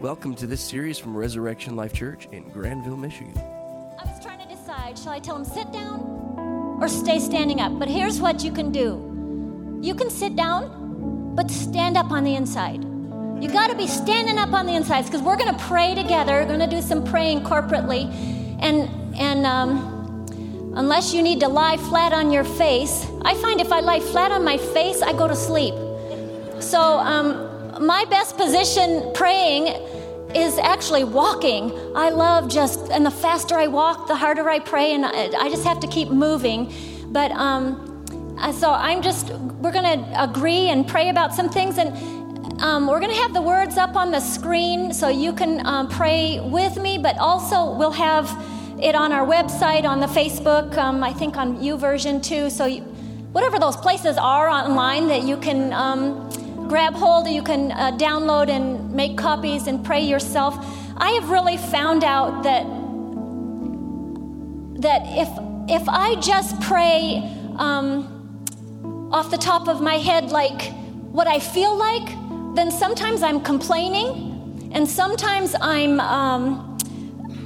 Welcome to this series from Resurrection Life Church in Grandville, Michigan. I was trying to decide shall I tell him sit down or stay standing up? But here's what you can do you can sit down, but stand up on the inside. You got to be standing up on the insides because we're going to pray together. We're going to do some praying corporately. And, and um, unless you need to lie flat on your face, I find if I lie flat on my face, I go to sleep. So, um, my best position praying is actually walking. I love just, and the faster I walk, the harder I pray, and I, I just have to keep moving. But um, uh, so I'm just, we're going to agree and pray about some things. And um, we're going to have the words up on the screen so you can um, pray with me, but also we'll have it on our website, on the Facebook, um, I think on YouVersion too. So, you, whatever those places are online that you can um, grab hold, you can uh, download and make copies and pray yourself. I have really found out that that if if I just pray um, off the top of my head, like what I feel like, then sometimes I'm complaining, and sometimes I'm um,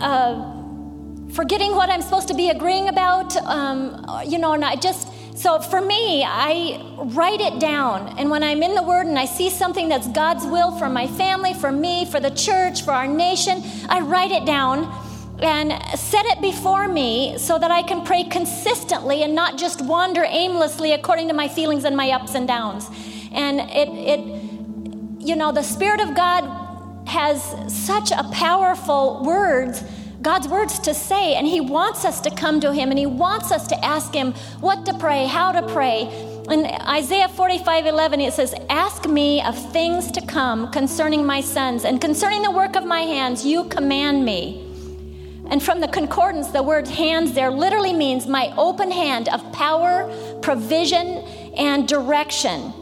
uh, forgetting what I'm supposed to be agreeing about. Um, you know, and I just so for me, I write it down, and when I'm in the Word and I see something that's God's will for my family, for me, for the church, for our nation, I write it down and set it before me so that I can pray consistently and not just wander aimlessly according to my feelings and my ups and downs. And it, it you know, the Spirit of God has such a powerful words, God's words to say, and He wants us to come to Him and He wants us to ask Him what to pray, how to pray. In Isaiah 45 11, it says, Ask me of things to come concerning my sons, and concerning the work of my hands, you command me. And from the concordance, the word hands there literally means my open hand of power, provision, and direction.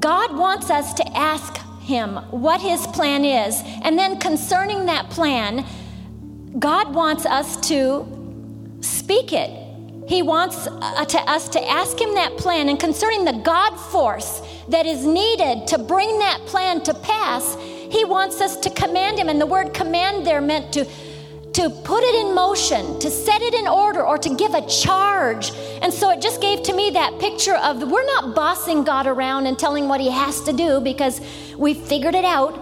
God wants us to ask Him what His plan is. And then concerning that plan, God wants us to speak it. He wants uh, to us to ask Him that plan. And concerning the God force that is needed to bring that plan to pass, He wants us to command Him. And the word command there meant to to put it in motion, to set it in order, or to give a charge. And so it just gave to me that picture of we're not bossing God around and telling what He has to do because we figured it out.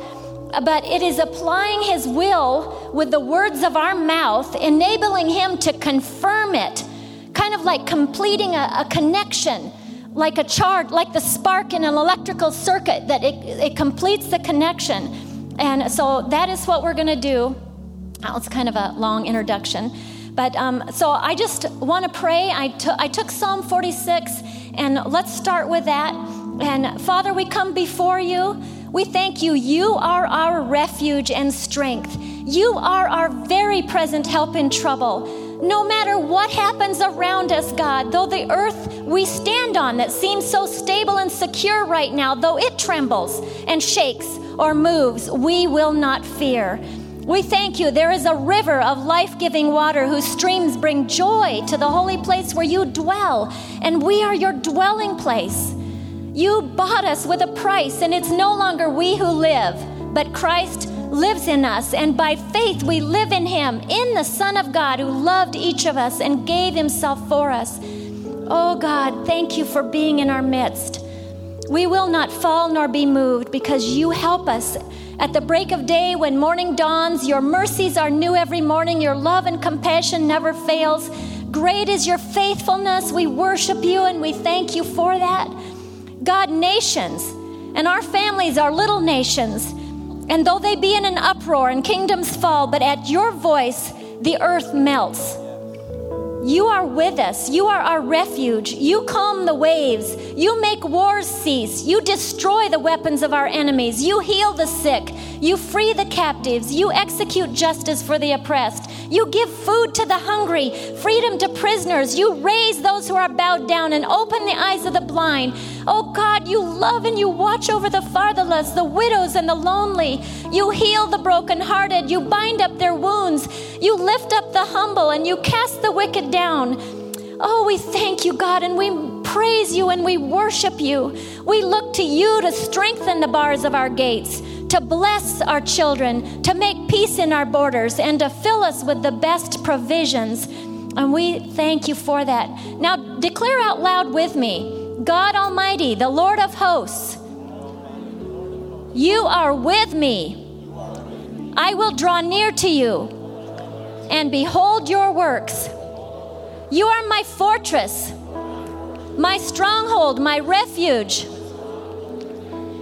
But it is applying His will with the words of our mouth, enabling Him to confirm it, kind of like completing a, a connection like a charge, like the spark in an electrical circuit, that it, it completes the connection. And so that is what we're going to do. Well, it's kind of a long introduction. But um, so I just want to pray. I, t- I took Psalm 46, and let's start with that. And Father, we come before you. We thank you. You are our refuge and strength. You are our very present help in trouble. No matter what happens around us, God, though the earth we stand on that seems so stable and secure right now, though it trembles and shakes or moves, we will not fear. We thank you. There is a river of life giving water whose streams bring joy to the holy place where you dwell, and we are your dwelling place. You bought us with a price, and it's no longer we who live, but Christ lives in us, and by faith we live in him, in the Son of God who loved each of us and gave himself for us. Oh God, thank you for being in our midst. We will not fall nor be moved because you help us at the break of day, when morning dawns, your mercies are new every morning. Your love and compassion never fails. Great is your faithfulness. We worship you and we thank you for that. God, nations and our families are little nations. And though they be in an uproar and kingdoms fall, but at your voice the earth melts. You are with us. You are our refuge. You calm the waves. You make wars cease. You destroy the weapons of our enemies. You heal the sick. You free the captives. You execute justice for the oppressed. You give food to the hungry, freedom to prisoners. You raise those who are bowed down and open the eyes of the blind. Oh God, you love and you watch over the fatherless, the widows, and the lonely. You heal the brokenhearted. You bind up their wounds. You lift up the humble and you cast the wicked down. Oh, we thank you, God, and we praise you and we worship you. We look to you to strengthen the bars of our gates, to bless our children, to make peace in our borders, and to fill us with the best provisions. And we thank you for that. Now, declare out loud with me God Almighty, the Lord of hosts, you are with me. I will draw near to you and behold your works. You are my fortress, my stronghold, my refuge.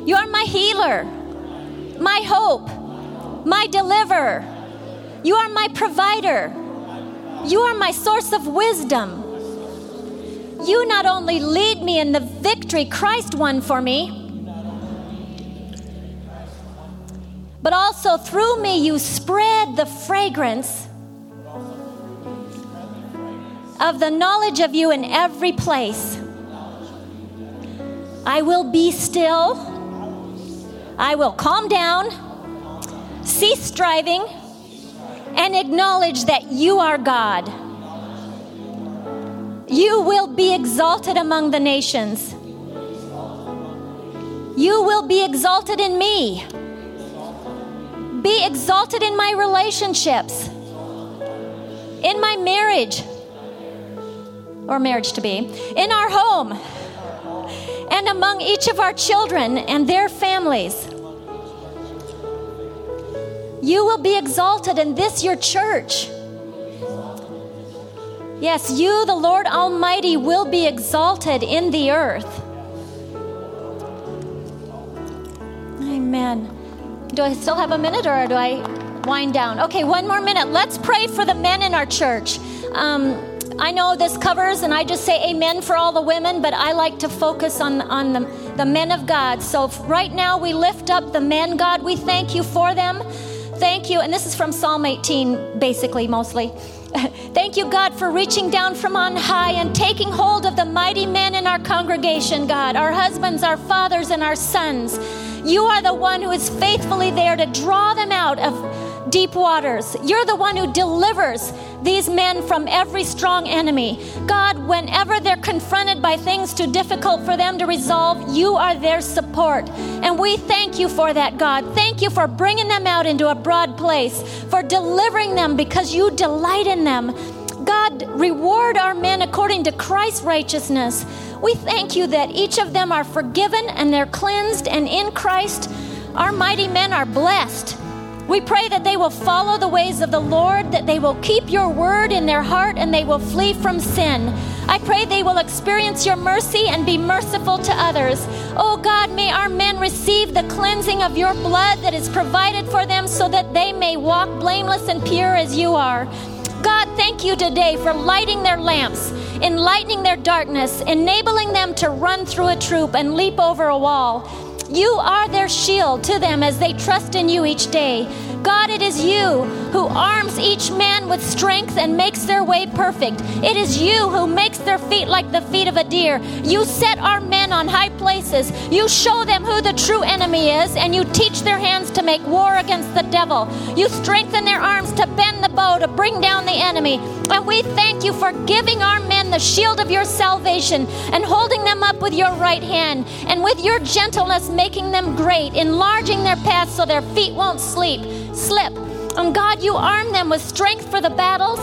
You are my healer, my hope, my deliverer. You are my provider. You are my source of wisdom. You not only lead me in the victory Christ won for me, but also through me you spread the fragrance of the knowledge of you in every place. I will be still. I will calm down, cease striving, and acknowledge that you are God. You will be exalted among the nations. You will be exalted in me. Be exalted in my relationships, in my marriage, or marriage to be, in our home, and among each of our children and their families. You will be exalted in this, your church. Yes, you, the Lord Almighty, will be exalted in the earth. Amen. Do I still have a minute or do I wind down? Okay, one more minute. Let's pray for the men in our church. Um, I know this covers, and I just say amen for all the women, but I like to focus on, on the, the men of God. So right now we lift up the men, God. We thank you for them. Thank you. And this is from Psalm 18, basically, mostly. Thank you, God, for reaching down from on high and taking hold of the mighty men in our congregation, God, our husbands, our fathers, and our sons. You are the one who is faithfully there to draw them out of deep waters. You're the one who delivers these men from every strong enemy. God, whenever they're confronted by things too difficult for them to resolve, you are their support. And we thank you for that, God. Thank you for bringing them out into a broad place, for delivering them because you delight in them. God, reward our men according to Christ's righteousness. We thank you that each of them are forgiven and they're cleansed, and in Christ, our mighty men are blessed. We pray that they will follow the ways of the Lord, that they will keep your word in their heart, and they will flee from sin. I pray they will experience your mercy and be merciful to others. Oh God, may our men receive the cleansing of your blood that is provided for them so that they may walk blameless and pure as you are. God, thank you today for lighting their lamps, enlightening their darkness, enabling them to run through a troop and leap over a wall. You are their shield to them as they trust in you each day. God, it is you who arms each man with strength and makes their way perfect. It is you who makes their feet like the feet of a deer. You set our men on high places. You show them who the true enemy is, and you teach their hands to make war against the devil. You strengthen their arms to bend the bow to bring down the enemy. And we thank you for giving our men the shield of your salvation and holding them up with your right hand, and with your gentleness, making them great, enlarging their paths so their feet won't sleep slip. And God, you arm them with strength for the battles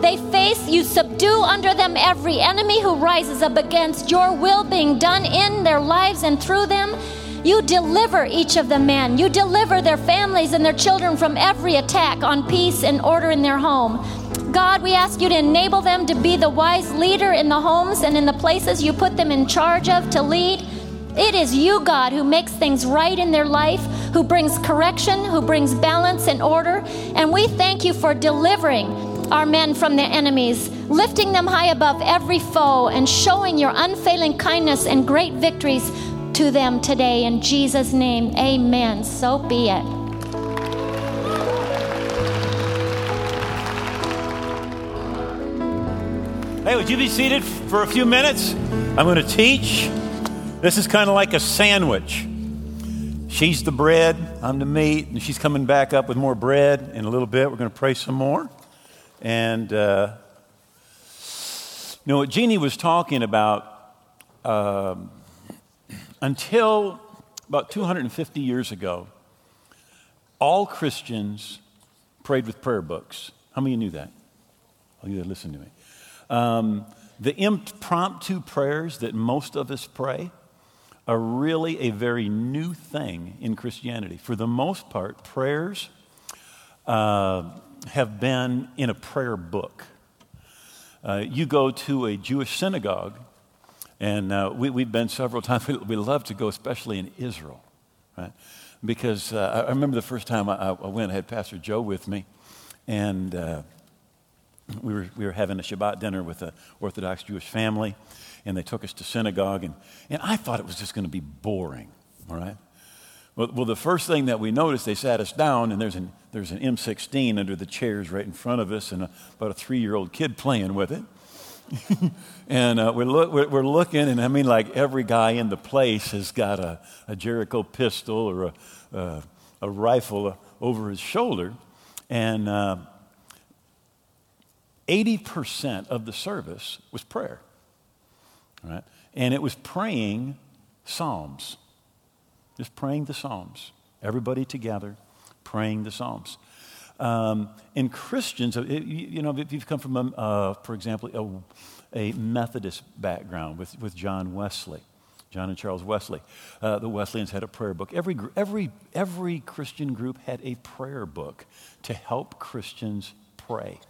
they face. You subdue under them every enemy who rises up against your will being done in their lives and through them. You deliver each of the men. You deliver their families and their children from every attack on peace and order in their home. God, we ask you to enable them to be the wise leader in the homes and in the places you put them in charge of to lead. It is you, God, who makes things right in their life, who brings correction, who brings balance and order. And we thank you for delivering our men from their enemies, lifting them high above every foe, and showing your unfailing kindness and great victories to them today. In Jesus' name, amen. So be it. Hey, would you be seated for a few minutes? I'm going to teach. This is kind of like a sandwich. She's the bread, I'm the meat, and she's coming back up with more bread in a little bit. We're going to pray some more. And, uh, you know, what Jeannie was talking about, uh, until about 250 years ago, all Christians prayed with prayer books. How many of you knew that? Oh, you listen to me. Um, the impromptu prayers that most of us pray are really a very new thing in Christianity. For the most part, prayers uh, have been in a prayer book. Uh, you go to a Jewish synagogue, and uh, we, have been several times. We, we, love to go, especially in Israel, right? Because uh, I remember the first time I, I, went, I had Pastor Joe with me, and uh, we, were, we were having a Shabbat dinner with an Orthodox Jewish family, and they took us to synagogue, and, and I thought it was just going to be boring, all right? Well, well, the first thing that we noticed, they sat us down, and there's an, there's an M16 under the chairs right in front of us, and a, about a three year old kid playing with it. and uh, we're, look, we're, we're, looking, and I mean, like every guy in the place has got a, a Jericho pistol or a, uh, a rifle over his shoulder. And uh, 80% of the service was prayer. Right? And it was praying Psalms. Just praying the Psalms. Everybody together praying the Psalms. Um, and Christians, you know, if you've come from, a, uh, for example, a, a, Methodist background with, with John Wesley, John and Charles Wesley, uh, the Wesleyans had a prayer book. Every, every, every Christian group had a prayer book to help Christians pray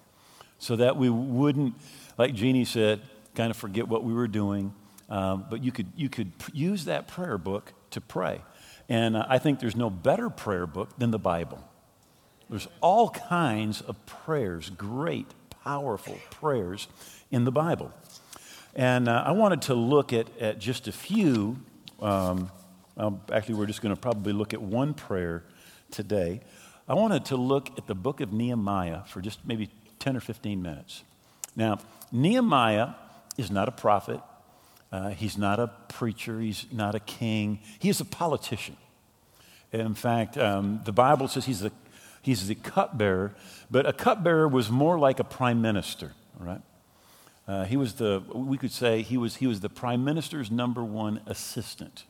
so that we wouldn't, like Jeannie said, kind of forget what we were doing. Um, but you could, you could use that prayer book to pray. And uh, I think there's no better prayer book than the Bible. There's all kinds of prayers, great, powerful prayers in the Bible. And uh, I wanted to look at, at just a few. Um, um, actually, we're just going to probably look at one prayer today. I wanted to look at the book of Nehemiah for just maybe 10 or 15 minutes. Now, Nehemiah is not a prophet, uh, he's not a preacher. He's not a king. He is a politician. In fact, um, the Bible says he's the, he's the cupbearer, but a cupbearer was more like a prime minister, right? Uh, he was the, we could say he was, he was the prime minister's number one assistant,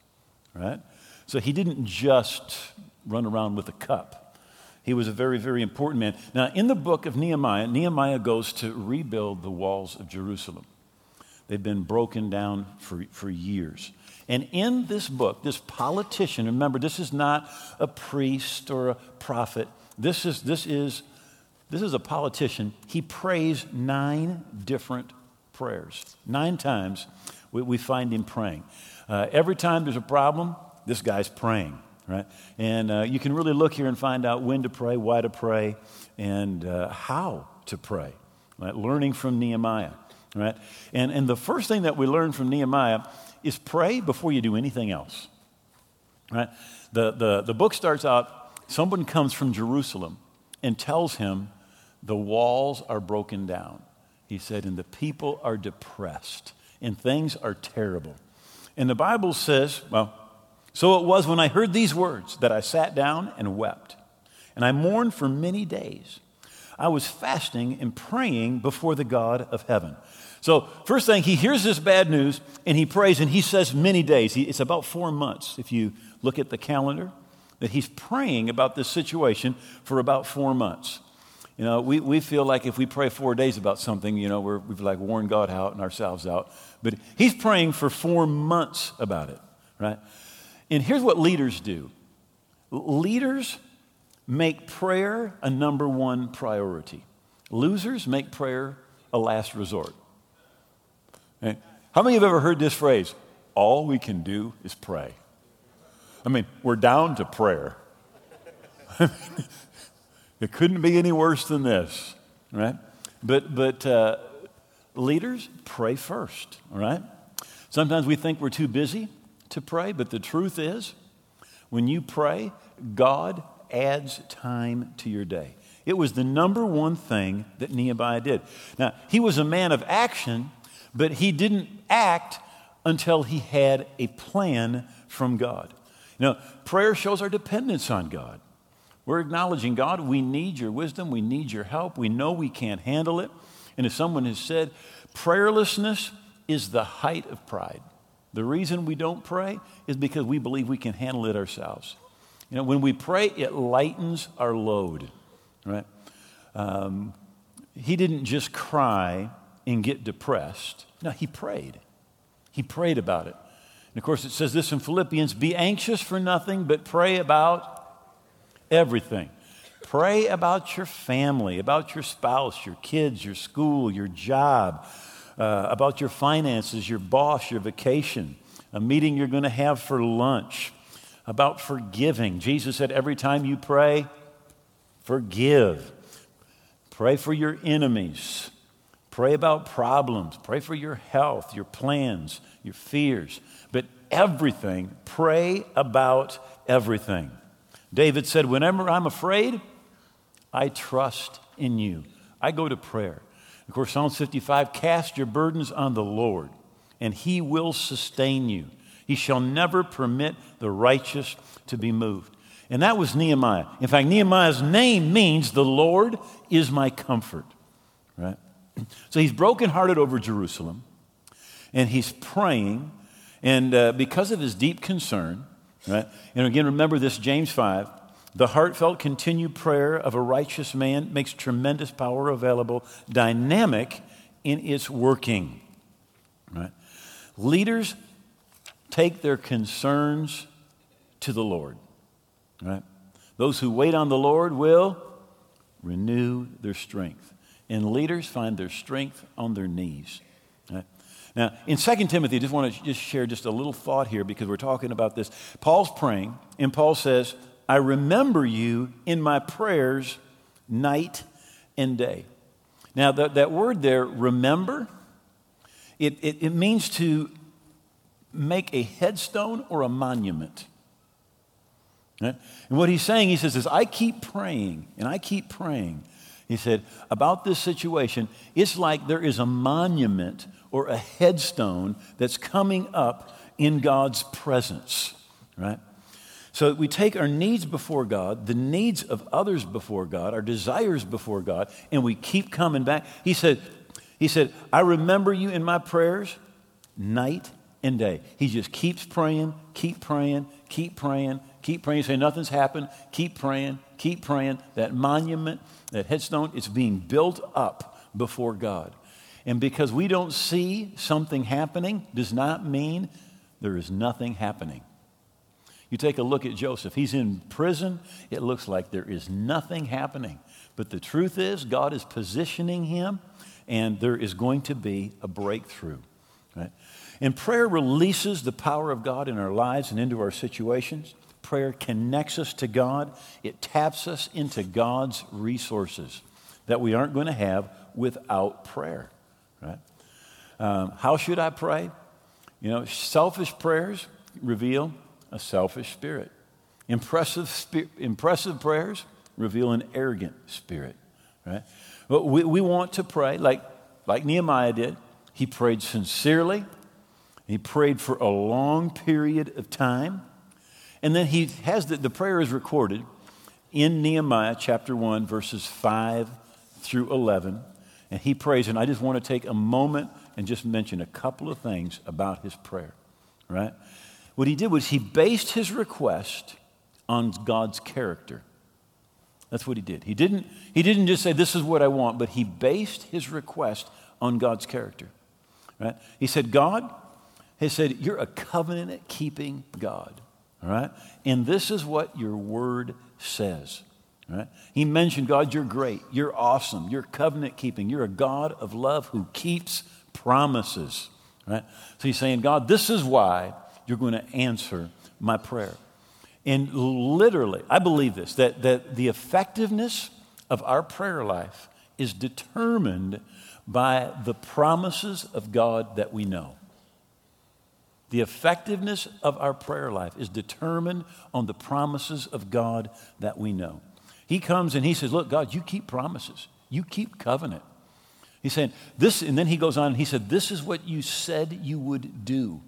right? So he didn't just run around with a cup. He was a very, very important man. Now, in the book of Nehemiah, Nehemiah goes to rebuild the walls of Jerusalem. They've been broken down for, for years. And in this book, this politician, remember, this is not a priest or a prophet. This is, this is, this is a politician. He prays nine different prayers. Nine times we, we find him praying. Uh, every time there's a problem, this guy's praying, right? And uh, you can really look here and find out when to pray, why to pray, and uh, how to pray. Right? Learning from Nehemiah right? And, and the first thing that we learn from Nehemiah is pray before you do anything else, right? The, the, the book starts out, someone comes from Jerusalem and tells him the walls are broken down. He said, and the people are depressed and things are terrible. And the Bible says, well, so it was when I heard these words that I sat down and wept. And I mourned for many days. I was fasting and praying before the God of heaven. So, first thing, he hears this bad news and he prays, and he says many days. It's about four months, if you look at the calendar, that he's praying about this situation for about four months. You know, we, we feel like if we pray four days about something, you know, we're, we've like worn God out and ourselves out. But he's praying for four months about it, right? And here's what leaders do leaders make prayer a number one priority, losers make prayer a last resort. How many of have ever heard this phrase? All we can do is pray. I mean, we're down to prayer. it couldn't be any worse than this, right? But, but uh, leaders, pray first, all right? Sometimes we think we're too busy to pray, but the truth is, when you pray, God adds time to your day. It was the number one thing that Nehemiah did. Now, he was a man of action, but he didn't act until he had a plan from God. Know, prayer shows our dependence on God. We're acknowledging, God, we need your wisdom, we need your help, we know we can't handle it. And as someone has said, prayerlessness is the height of pride. The reason we don't pray is because we believe we can handle it ourselves. You know, when we pray, it lightens our load, right? Um, he didn't just cry and get depressed. No, he prayed. He prayed about it. And of course, it says this in Philippians be anxious for nothing, but pray about everything. Pray about your family, about your spouse, your kids, your school, your job, uh, about your finances, your boss, your vacation, a meeting you're going to have for lunch, about forgiving. Jesus said, every time you pray, forgive. Pray for your enemies. Pray about problems. Pray for your health, your plans, your fears. But everything, pray about everything. David said, Whenever I'm afraid, I trust in you. I go to prayer. Of course, Psalm 55 cast your burdens on the Lord, and he will sustain you. He shall never permit the righteous to be moved. And that was Nehemiah. In fact, Nehemiah's name means the Lord is my comfort, right? So he's brokenhearted over Jerusalem, and he's praying, and uh, because of his deep concern, right? And again, remember this James 5 the heartfelt continued prayer of a righteous man makes tremendous power available, dynamic in its working. Right? Leaders take their concerns to the Lord. Right? Those who wait on the Lord will renew their strength. And leaders find their strength on their knees. Right? Now, in 2 Timothy, I just want to just share just a little thought here because we're talking about this. Paul's praying, and Paul says, I remember you in my prayers night and day. Now, that, that word there, remember, it, it, it means to make a headstone or a monument. And what he's saying, he says, is I keep praying and I keep praying. He said, about this situation, it's like there is a monument or a headstone that's coming up in God's presence, right? So we take our needs before God, the needs of others before God, our desires before God, and we keep coming back. He said, he said, I remember you in my prayers night and day. He just keeps praying, keep praying, keep praying, keep praying. Say nothing's happened. Keep praying, keep praying. That monument, that headstone, it's being built up before God. And because we don't see something happening does not mean there is nothing happening. You take a look at Joseph. He's in prison. It looks like there is nothing happening. But the truth is, God is positioning him, and there is going to be a breakthrough. Right? And prayer releases the power of God in our lives and into our situations. Prayer connects us to God, it taps us into God's resources that we aren't going to have without prayer. Right? Um, how should I pray? You know, selfish prayers reveal a selfish spirit. Impressive, impressive prayers reveal an arrogant spirit, right? But we, we want to pray like, like Nehemiah did. He prayed sincerely. He prayed for a long period of time. And then he has the, the prayer is recorded in Nehemiah chapter 1, verses 5 through 11. And he prays, and I just want to take a moment and just mention a couple of things about his prayer, right? What he did was he based his request on God's character. That's what he did. He didn't, he didn't just say, This is what I want, but he based his request on God's character. Right? He said, God, he said, You're a covenant keeping God. All right? And this is what your word says. Right? He mentioned, God, you're great. You're awesome. You're covenant keeping. You're a God of love who keeps promises. Right? So he's saying, God, this is why you're going to answer my prayer. And literally, I believe this that, that the effectiveness of our prayer life is determined by the promises of God that we know. The effectiveness of our prayer life is determined on the promises of God that we know. He comes and he says, Look, God, you keep promises, you keep covenant. He's saying this, and then he goes on and he said, This is what you said you would do.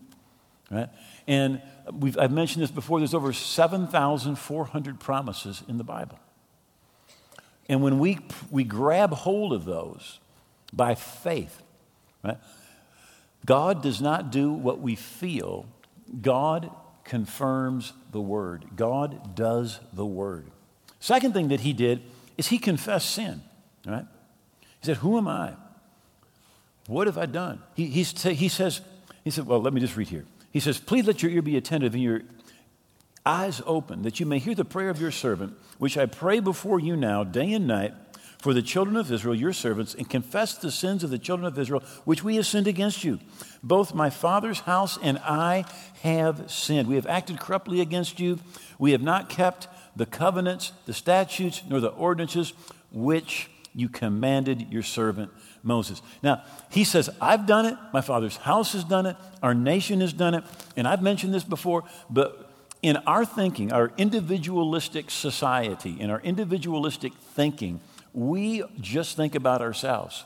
Right? And I've mentioned this before, there's over 7,400 promises in the Bible. And when we, we grab hold of those by faith, right, God does not do what we feel, God confirms the word. God does the word. Second thing that he did is he confessed sin, right? He said, Who am I? What have I done? He, he, says, he said, well, let me just read here. He says, Please let your ear be attentive and your eyes open, that you may hear the prayer of your servant, which I pray before you now, day and night, for the children of Israel, your servants, and confess the sins of the children of Israel, which we have sinned against you. Both my father's house and I have sinned. We have acted corruptly against you. We have not kept the covenants, the statutes, nor the ordinances which you commanded your servant Moses. Now, he says, I've done it. My father's house has done it. Our nation has done it. And I've mentioned this before, but in our thinking, our individualistic society, in our individualistic thinking, we just think about ourselves.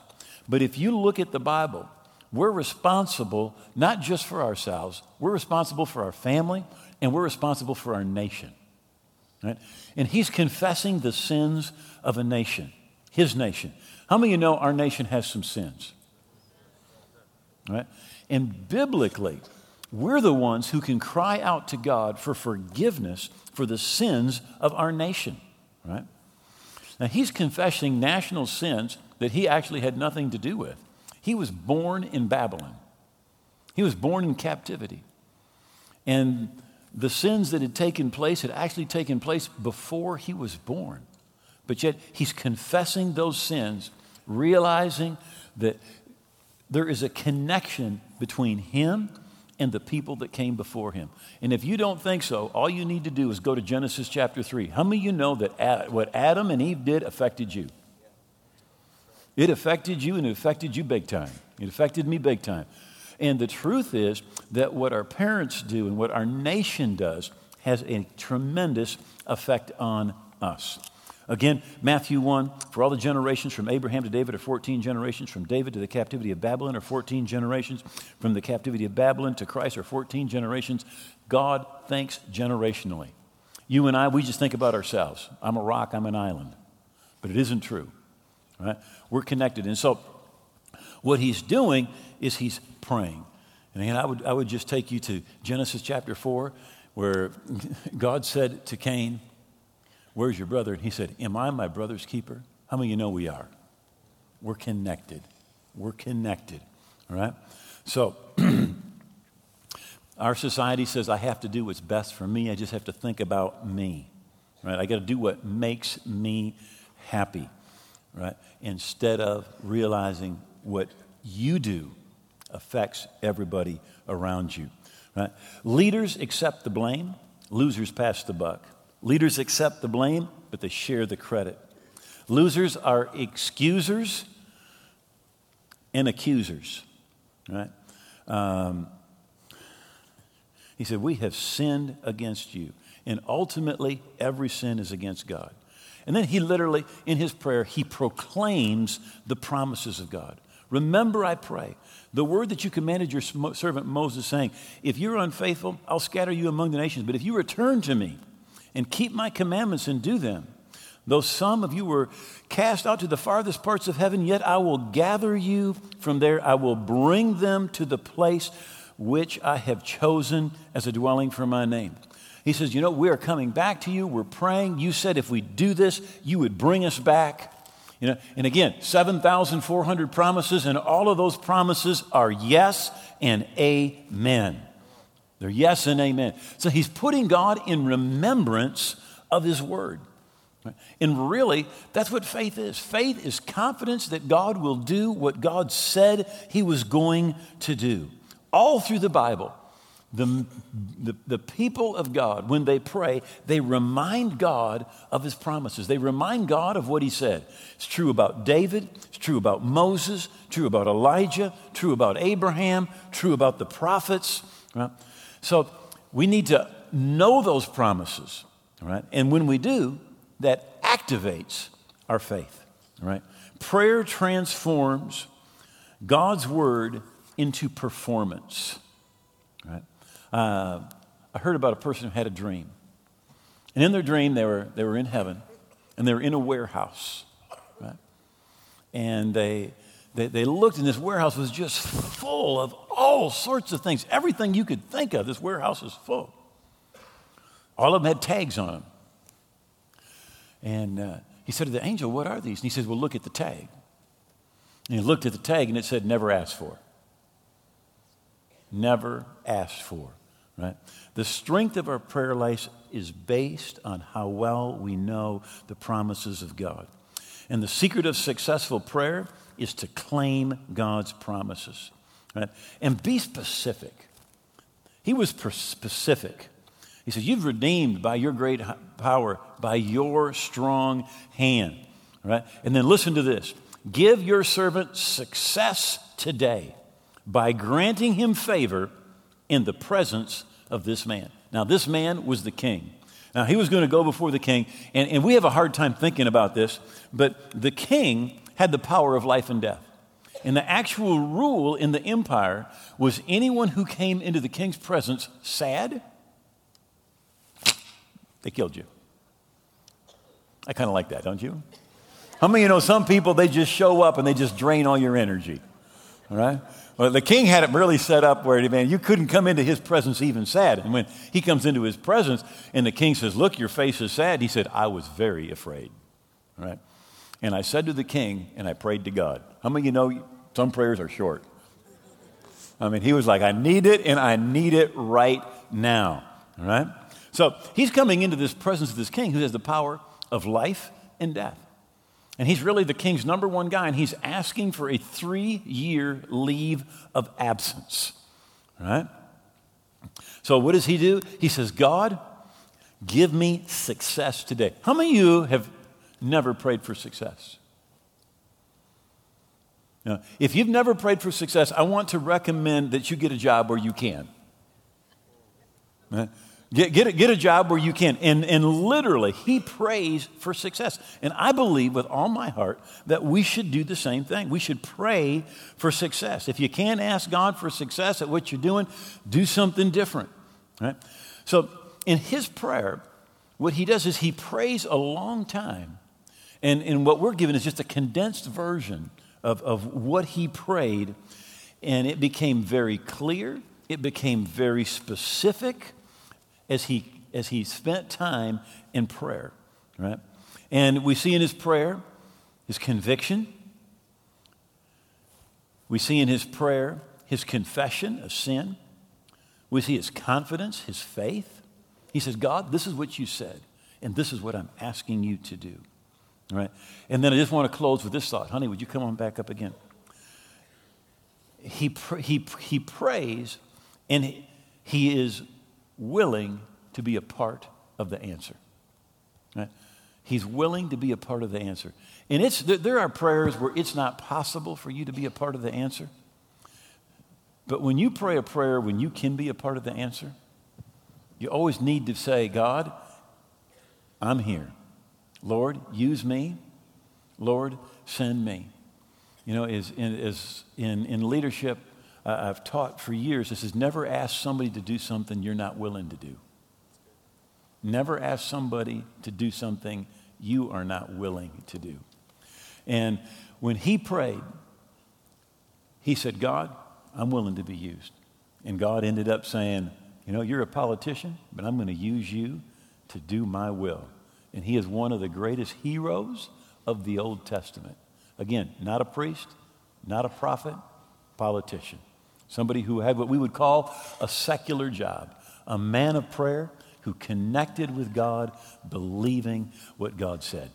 But if you look at the Bible, we're responsible not just for ourselves, we're responsible for our family, and we're responsible for our nation. Right? And he's confessing the sins of a nation, his nation. How many of you know our nation has some sins? Right? And biblically, we're the ones who can cry out to God for forgiveness for the sins of our nation. Right? Now, he's confessing national sins that he actually had nothing to do with. He was born in Babylon, he was born in captivity. And the sins that had taken place had actually taken place before he was born. But yet, he's confessing those sins, realizing that there is a connection between him and the people that came before him. And if you don't think so, all you need to do is go to Genesis chapter 3. How many of you know that what Adam and Eve did affected you? It affected you and it affected you big time. It affected me big time. And the truth is that what our parents do and what our nation does has a tremendous effect on us. Again, Matthew 1 For all the generations from Abraham to David are 14 generations, from David to the captivity of Babylon are 14 generations, from the captivity of Babylon to Christ are 14 generations. God thinks generationally. You and I, we just think about ourselves. I'm a rock, I'm an island. But it isn't true. Right? We're connected. And so, what he's doing is he's praying. And again, I would, I would just take you to Genesis chapter 4, where God said to Cain, Where's your brother? And he said, Am I my brother's keeper? How many of you know we are? We're connected. We're connected. All right? So, our society says I have to do what's best for me. I just have to think about me. Right? I got to do what makes me happy. Right? Instead of realizing what you do affects everybody around you. Right? Leaders accept the blame, losers pass the buck. Leaders accept the blame, but they share the credit. Losers are excusers and accusers, right? Um, he said, We have sinned against you. And ultimately, every sin is against God. And then he literally, in his prayer, he proclaims the promises of God. Remember, I pray, the word that you commanded your servant Moses, saying, If you're unfaithful, I'll scatter you among the nations. But if you return to me, and keep my commandments and do them. Though some of you were cast out to the farthest parts of heaven, yet I will gather you from there. I will bring them to the place which I have chosen as a dwelling for my name. He says, You know, we are coming back to you. We're praying. You said if we do this, you would bring us back. You know, and again, 7,400 promises, and all of those promises are yes and amen. They're yes and amen. So he's putting God in remembrance of his word. And really, that's what faith is. Faith is confidence that God will do what God said he was going to do. All through the Bible, the, the, the, people of God, when they pray, they remind God of his promises. They remind God of what he said. It's true about David, it's true about Moses, true about Elijah, true about Abraham, true about the prophets. Right? So we need to know those promises, right? And when we do, that activates our faith, right? Prayer transforms God's word into performance, right? Uh, I heard about a person who had a dream. And in their dream, they were, they were in heaven and they were in a warehouse, right? And they, they, they looked, and this warehouse was just full of all sorts of things. Everything you could think of, this warehouse was full. All of them had tags on them. And uh, he said to the angel, What are these? And he says, Well, look at the tag. And he looked at the tag and it said, Never asked for. Never asked for, right? The strength of our prayer life is based on how well we know the promises of God. And the secret of successful prayer is to claim God's promises, right? And be specific. He was specific. He says, You've redeemed by your great power, by your strong hand. Right? And then listen to this Give your servant success today by granting him favor in the presence of this man. Now, this man was the king. Now, he was going to go before the king, and, and we have a hard time thinking about this, but the king had the power of life and death. And the actual rule in the empire was anyone who came into the king's presence sad, they killed you. I kind of like that, don't you? How many you know some people, they just show up and they just drain all your energy? All right? Well, the king had it really set up where, man, you couldn't come into his presence even sad. And when he comes into his presence and the king says, Look, your face is sad, he said, I was very afraid. All right? And I said to the king, and I prayed to God. How many of you know some prayers are short? I mean, he was like, I need it, and I need it right now. All right? So he's coming into this presence of this king who has the power of life and death. And he's really the king's number one guy, and he's asking for a three year leave of absence. Right? So, what does he do? He says, God, give me success today. How many of you have never prayed for success? Now, if you've never prayed for success, I want to recommend that you get a job where you can. Get, get, a, get a job where you can. And, and literally, he prays for success. And I believe with all my heart that we should do the same thing. We should pray for success. If you can't ask God for success at what you're doing, do something different. Right? So, in his prayer, what he does is he prays a long time. And, and what we're given is just a condensed version of, of what he prayed. And it became very clear, it became very specific as he, as he spent time in prayer, right? And we see in his prayer his conviction. We see in his prayer his confession of sin. We see his confidence, his faith. He says, God, this is what you said, and this is what I'm asking you to do. Right? And then I just want to close with this thought. Honey, would you come on back up again? He, pr- he, he prays, and he, he is willing to be a part of the answer. Right? He's willing to be a part of the answer. And it's, there are prayers where it's not possible for you to be a part of the answer. But when you pray a prayer when you can be a part of the answer, you always need to say, God, I'm here. Lord, use me. Lord, send me. You know, as in, in, in leadership, uh, I've taught for years this is never ask somebody to do something you're not willing to do. Never ask somebody to do something you are not willing to do. And when he prayed, he said, God, I'm willing to be used. And God ended up saying, You know, you're a politician, but I'm going to use you to do my will. And he is one of the greatest heroes of the Old Testament. Again, not a priest, not a prophet, politician. Somebody who had what we would call a secular job, a man of prayer who connected with God, believing what God said.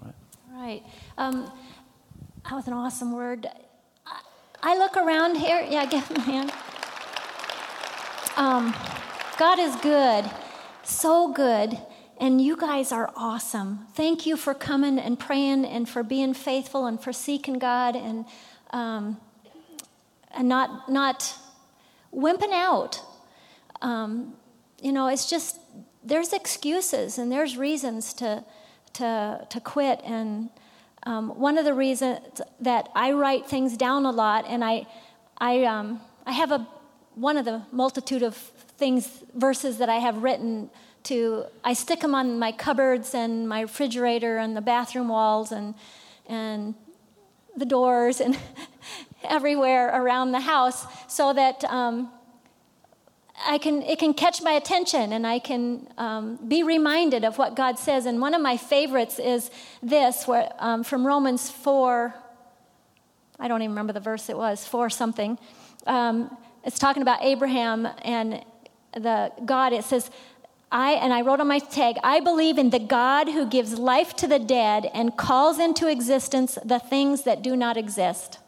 Right. right. Um, that was an awesome word. I look around here. Yeah, give him a hand. Um, God is good, so good, and you guys are awesome. Thank you for coming and praying and for being faithful and for seeking God and. Um, and not, not wimping out. Um, you know, it's just, there's excuses and there's reasons to, to, to quit. And um, one of the reasons that I write things down a lot, and I, I, um, I have a, one of the multitude of things, verses that I have written to, I stick them on my cupboards and my refrigerator and the bathroom walls and, and the doors and everywhere around the house so that um, I can, it can catch my attention and I can um, be reminded of what God says. And one of my favorites is this where, um, from Romans 4, I don't even remember the verse it was, 4 something. Um, it's talking about Abraham and the God. It says, I, and I wrote on my tag, I believe in the God who gives life to the dead and calls into existence the things that do not exist.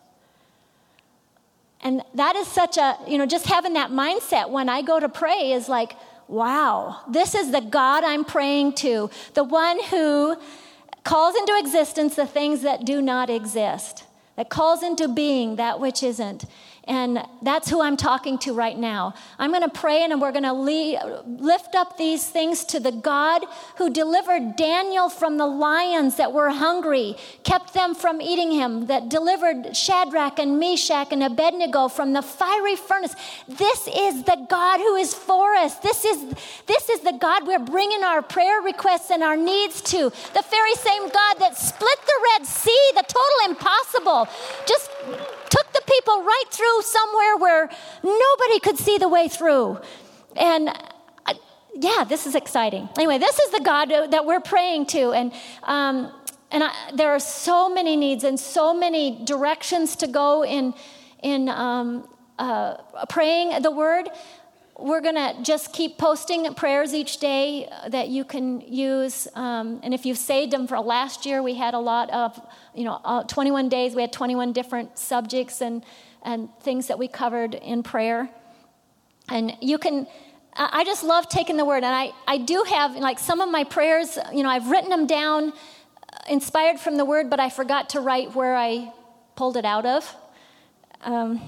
And that is such a, you know, just having that mindset when I go to pray is like, wow, this is the God I'm praying to, the one who calls into existence the things that do not exist, that calls into being that which isn't. And that's who I'm talking to right now. I'm going to pray and we're going to lift up these things to the God who delivered Daniel from the lions that were hungry, kept them from eating him, that delivered Shadrach and Meshach and Abednego from the fiery furnace. This is the God who is for us. This is, this is the God we're bringing our prayer requests and our needs to. The very same God that split the Red Sea, the total impossible, just took the people right through somewhere where nobody could see the way through. And uh, yeah, this is exciting. Anyway, this is the God that we're praying to. And, um, and I, there are so many needs and so many directions to go in, in um, uh, praying the word we're going to just keep posting prayers each day that you can use. Um, and if you've saved them for last year, we had a lot of, you know, uh, 21 days. We had 21 different subjects and, and things that we covered in prayer. And you can, I just love taking the word. And I, I do have, like, some of my prayers, you know, I've written them down uh, inspired from the word, but I forgot to write where I pulled it out of. Um,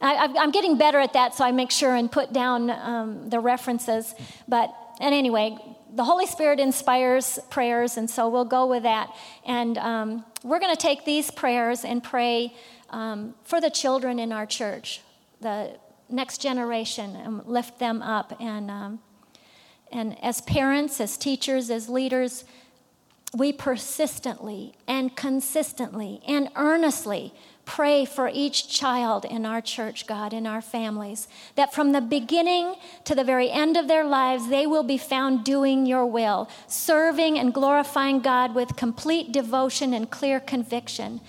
I, am getting better at that, so I make sure and put down um, the references. But, and anyway, the Holy Spirit inspires prayers, and so we'll go with that. And um, we're going to take these prayers and pray um, for the children in our church, the next generation, and lift them up. And, um, and as parents, as teachers, as leaders, we persistently and consistently and earnestly pray for each child in our church, God, in our families, that from the beginning to the very end of their lives, they will be found doing your will, serving and glorifying God with complete devotion and clear conviction.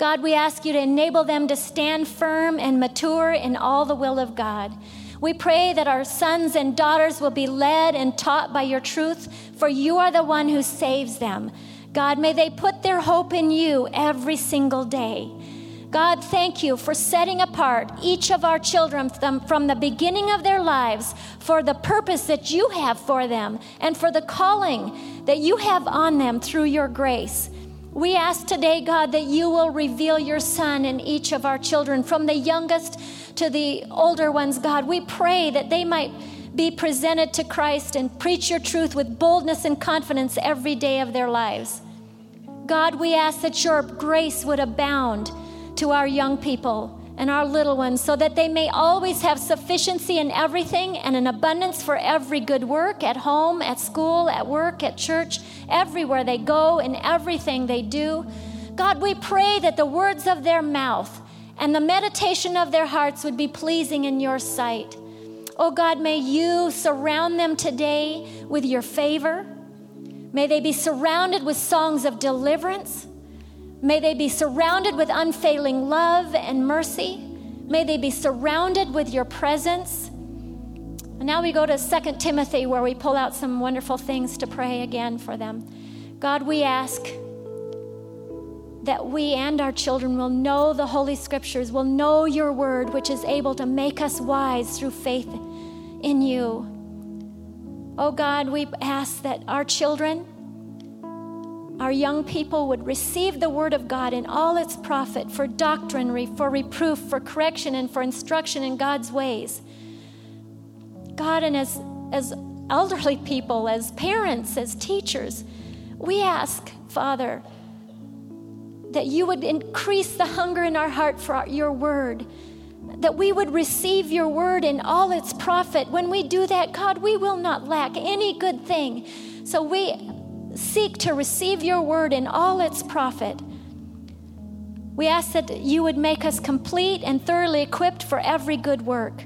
God, we ask you to enable them to stand firm and mature in all the will of God. We pray that our sons and daughters will be led and taught by your truth, for you are the one who saves them. God, may they put their hope in you every single day. God, thank you for setting apart each of our children from the beginning of their lives for the purpose that you have for them and for the calling that you have on them through your grace. We ask today, God, that you will reveal your Son in each of our children, from the youngest to the older ones, God. We pray that they might be presented to Christ and preach your truth with boldness and confidence every day of their lives. God, we ask that your grace would abound to our young people and our little ones so that they may always have sufficiency in everything and an abundance for every good work at home, at school, at work, at church, everywhere they go, in everything they do. God, we pray that the words of their mouth and the meditation of their hearts would be pleasing in your sight. Oh God, may you surround them today with your favor. May they be surrounded with songs of deliverance. May they be surrounded with unfailing love and mercy. May they be surrounded with your presence. And now we go to 2 Timothy, where we pull out some wonderful things to pray again for them. God, we ask that we and our children will know the Holy Scriptures, will know your word, which is able to make us wise through faith in you. Oh God, we ask that our children, our young people would receive the word of God in all its profit for doctrine, for reproof, for correction, and for instruction in God's ways. God, and as, as elderly people, as parents, as teachers, we ask, Father, that you would increase the hunger in our heart for your word, that we would receive your word in all its profit. When we do that, God, we will not lack any good thing. So we seek to receive your word in all its profit. We ask that you would make us complete and thoroughly equipped for every good work.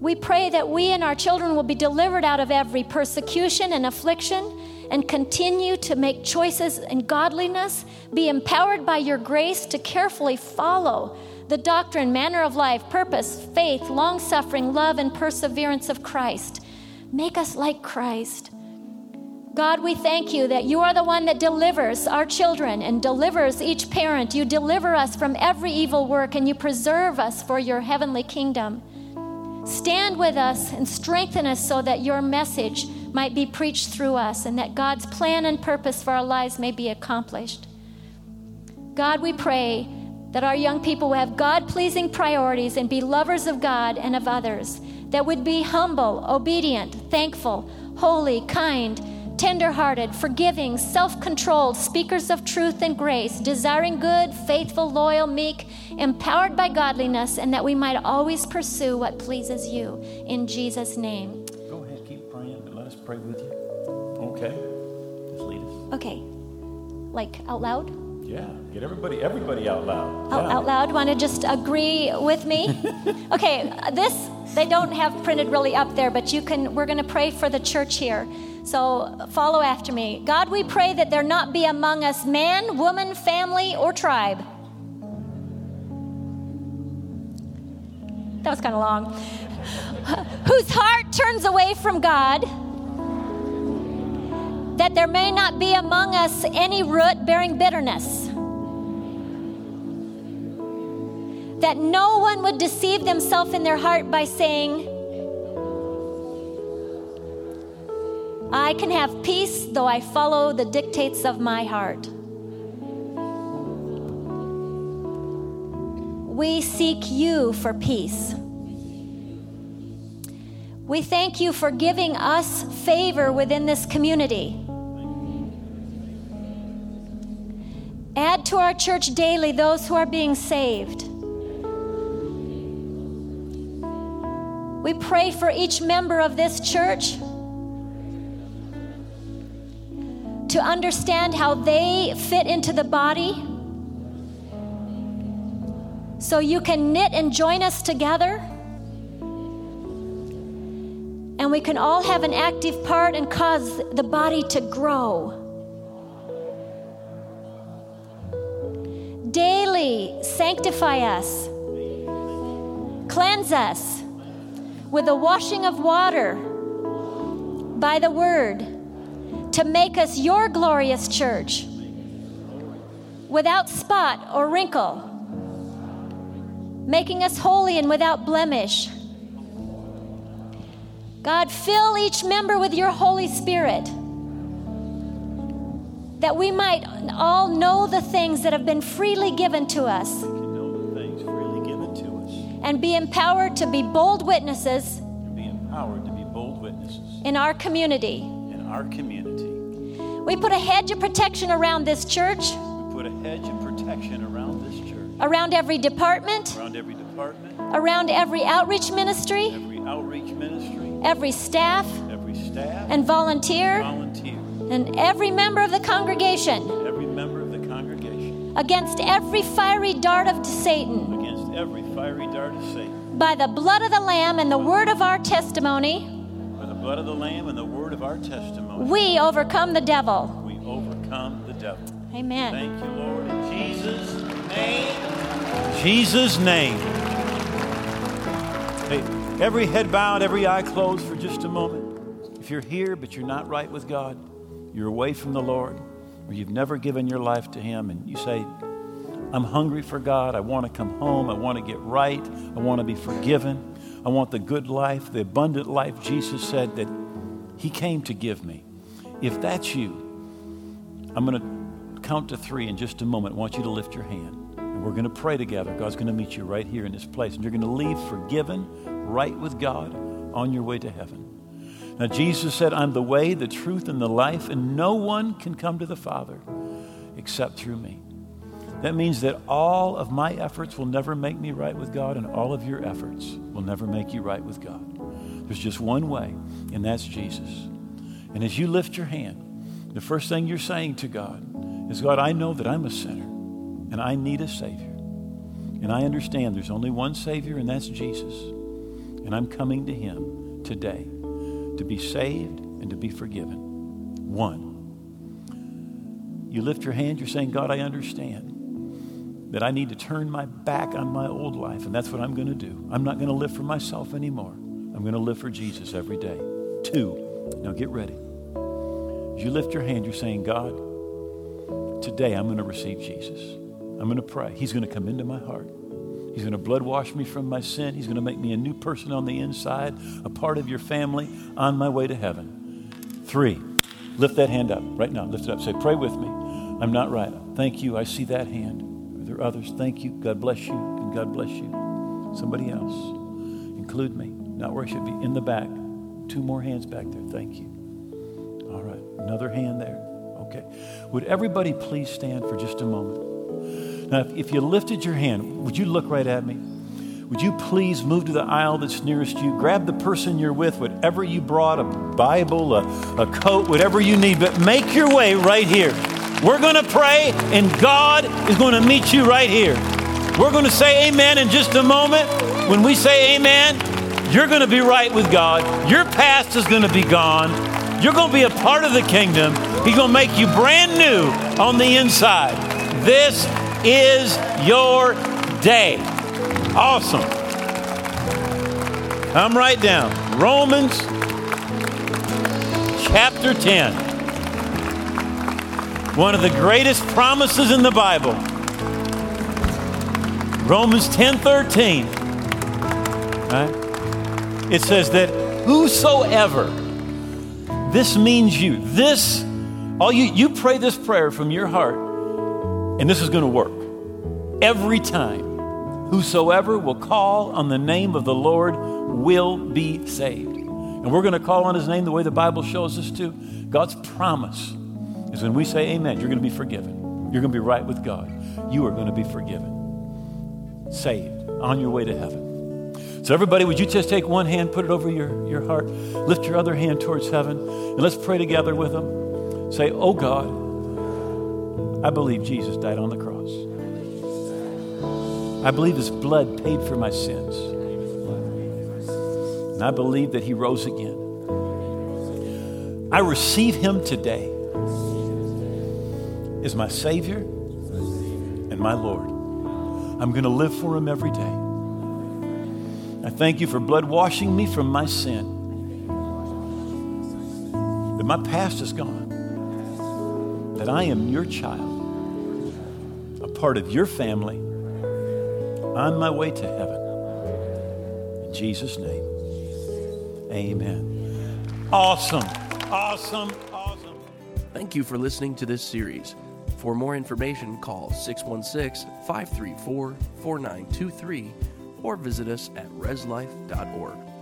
We pray that we and our children will be delivered out of every persecution and affliction and continue to make choices in godliness, be empowered by your grace to carefully follow the doctrine, manner of life, purpose, faith, long suffering, love, and perseverance of Christ. Make us like Christ. God, we thank you that you are the one that delivers our children and delivers each parent. You deliver us from every evil work and you preserve us for your heavenly kingdom. Stand with us and strengthen us so that your message might be preached through us and that God's plan and purpose for our lives may be accomplished. God, we pray that our young people will have God pleasing priorities and be lovers of God and of others, that would be humble, obedient, thankful, holy, kind, tenderhearted, forgiving, self controlled, speakers of truth and grace, desiring good, faithful, loyal, meek, empowered by godliness, and that we might always pursue what pleases you. In Jesus' name. Go ahead, keep praying, but let us pray with you. Okay? Just lead us. Okay. Like out loud? Yeah, get everybody, everybody out loud. Out, Yeah. out loud? Want to just agree with me? okay, uh, this they don't have printed really up there, but you can. We're going to pray for the church here. So follow after me. God, we pray that there not be among us man, woman, family, or tribe. That was kind of long. Whose heart turns away from God that there may not be among us any root bearing bitterness. That no one would deceive themselves in their heart by saying, I can have peace though I follow the dictates of my heart. We seek you for peace. We thank you for giving us favor within this community. Add to our church daily those who are being saved. We pray for each member of this church to understand how they fit into the body. So you can knit and join us together. And we can all have an active part and cause the body to grow. Daily sanctify us, cleanse us with the washing of water by the word to make us your glorious church without spot or wrinkle, making us holy and without blemish. God, fill each member with your Holy Spirit that we might all know the things that have been freely given to us To know the things freely given to us and be empowered to be bold witnesses and be empowered to be bold witnesses in our community. Our community. We put a hedge of protection around this church, We put a hedge of protection around this church, around every department, around every department, around every outreach ministry, every outreach ministry, every staff every staff, and volunteer, volunteer, and every member of the congregation every member of the congregation. against every fiery dart of Satan. against every fiery dart of Satan. By the blood of the Lamb and the word of our testimony, By the blood of the Lamb and the word of our testimony, we overcome the devil. we overcome the devil. Amen. Thank you, Lord. In Jesus' name. Jesus' name. Hey, every head bowed, every eye closed for just a moment. If you're here but you're not right with God, you're away from the Lord, or you've never given your life to Him, and you say, I'm hungry for God. I want to come home. I want to get right. I want to be forgiven. I want the good life, the abundant life Jesus said that He came to give me. If that's you, I'm going to count to three in just a moment. I want you to lift your hand. And we're going to pray together. God's going to meet you right here in this place. And you're going to leave forgiven, right with God, on your way to heaven. Now, Jesus said, I'm the way, the truth, and the life, and no one can come to the Father except through me. That means that all of my efforts will never make me right with God, and all of your efforts will never make you right with God. There's just one way, and that's Jesus. And as you lift your hand, the first thing you're saying to God is, God, I know that I'm a sinner, and I need a Savior. And I understand there's only one Savior, and that's Jesus. And I'm coming to Him today to be saved and to be forgiven. One, you lift your hand, you're saying, God, I understand that I need to turn my back on my old life, and that's what I'm going to do. I'm not going to live for myself anymore. I'm going to live for Jesus every day. Two, now get ready. As you lift your hand, you're saying, God, today I'm going to receive Jesus. I'm going to pray. He's going to come into my heart. He's going to blood wash me from my sin. He's going to make me a new person on the inside, a part of your family on my way to heaven. Three, lift that hand up right now. Lift it up. Say, pray with me. I'm not right. Thank you. I see that hand. Are there others? Thank you. God bless you. And God bless you. Somebody else. Include me. Not where I should be. In the back. Two more hands back there. Thank you. All right. Another hand there. Okay. Would everybody please stand for just a moment? Now, if, if you lifted your hand, would you look right at me? Would you please move to the aisle that's nearest you? Grab the person you're with, whatever you brought a Bible, a, a coat, whatever you need, but make your way right here. We're going to pray, and God is going to meet you right here. We're going to say amen in just a moment. When we say amen, you're going to be right with God. Your past is going to be gone. You're going to be a part of the kingdom. He's going to make you brand new on the inside. This is your day. Awesome. I'm right down. Romans chapter 10 one of the greatest promises in the Bible. Romans 10 13. Right? It says that whosoever, this means you, this, all you, you pray this prayer from your heart, and this is going to work every time. Whosoever will call on the name of the Lord will be saved. And we're going to call on his name the way the Bible shows us to. God's promise is when we say amen, you're going to be forgiven. You're going to be right with God. You are going to be forgiven, saved, on your way to heaven. So, everybody, would you just take one hand, put it over your, your heart, lift your other hand towards heaven, and let's pray together with them. Say, Oh God, I believe Jesus died on the cross. I believe his blood paid for my sins. And I believe that he rose again. I receive him today as my Savior and my Lord. I'm going to live for Him every day. Thank you for blood washing me from my sin. That my past is gone. That I am your child, a part of your family, on my way to heaven. In Jesus' name, amen. Awesome, awesome, awesome. Thank you for listening to this series. For more information, call 616 534 4923 or visit us at reslife.org.